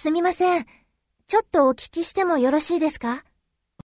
すみません。ちょっとお聞きしてもよろしいですか？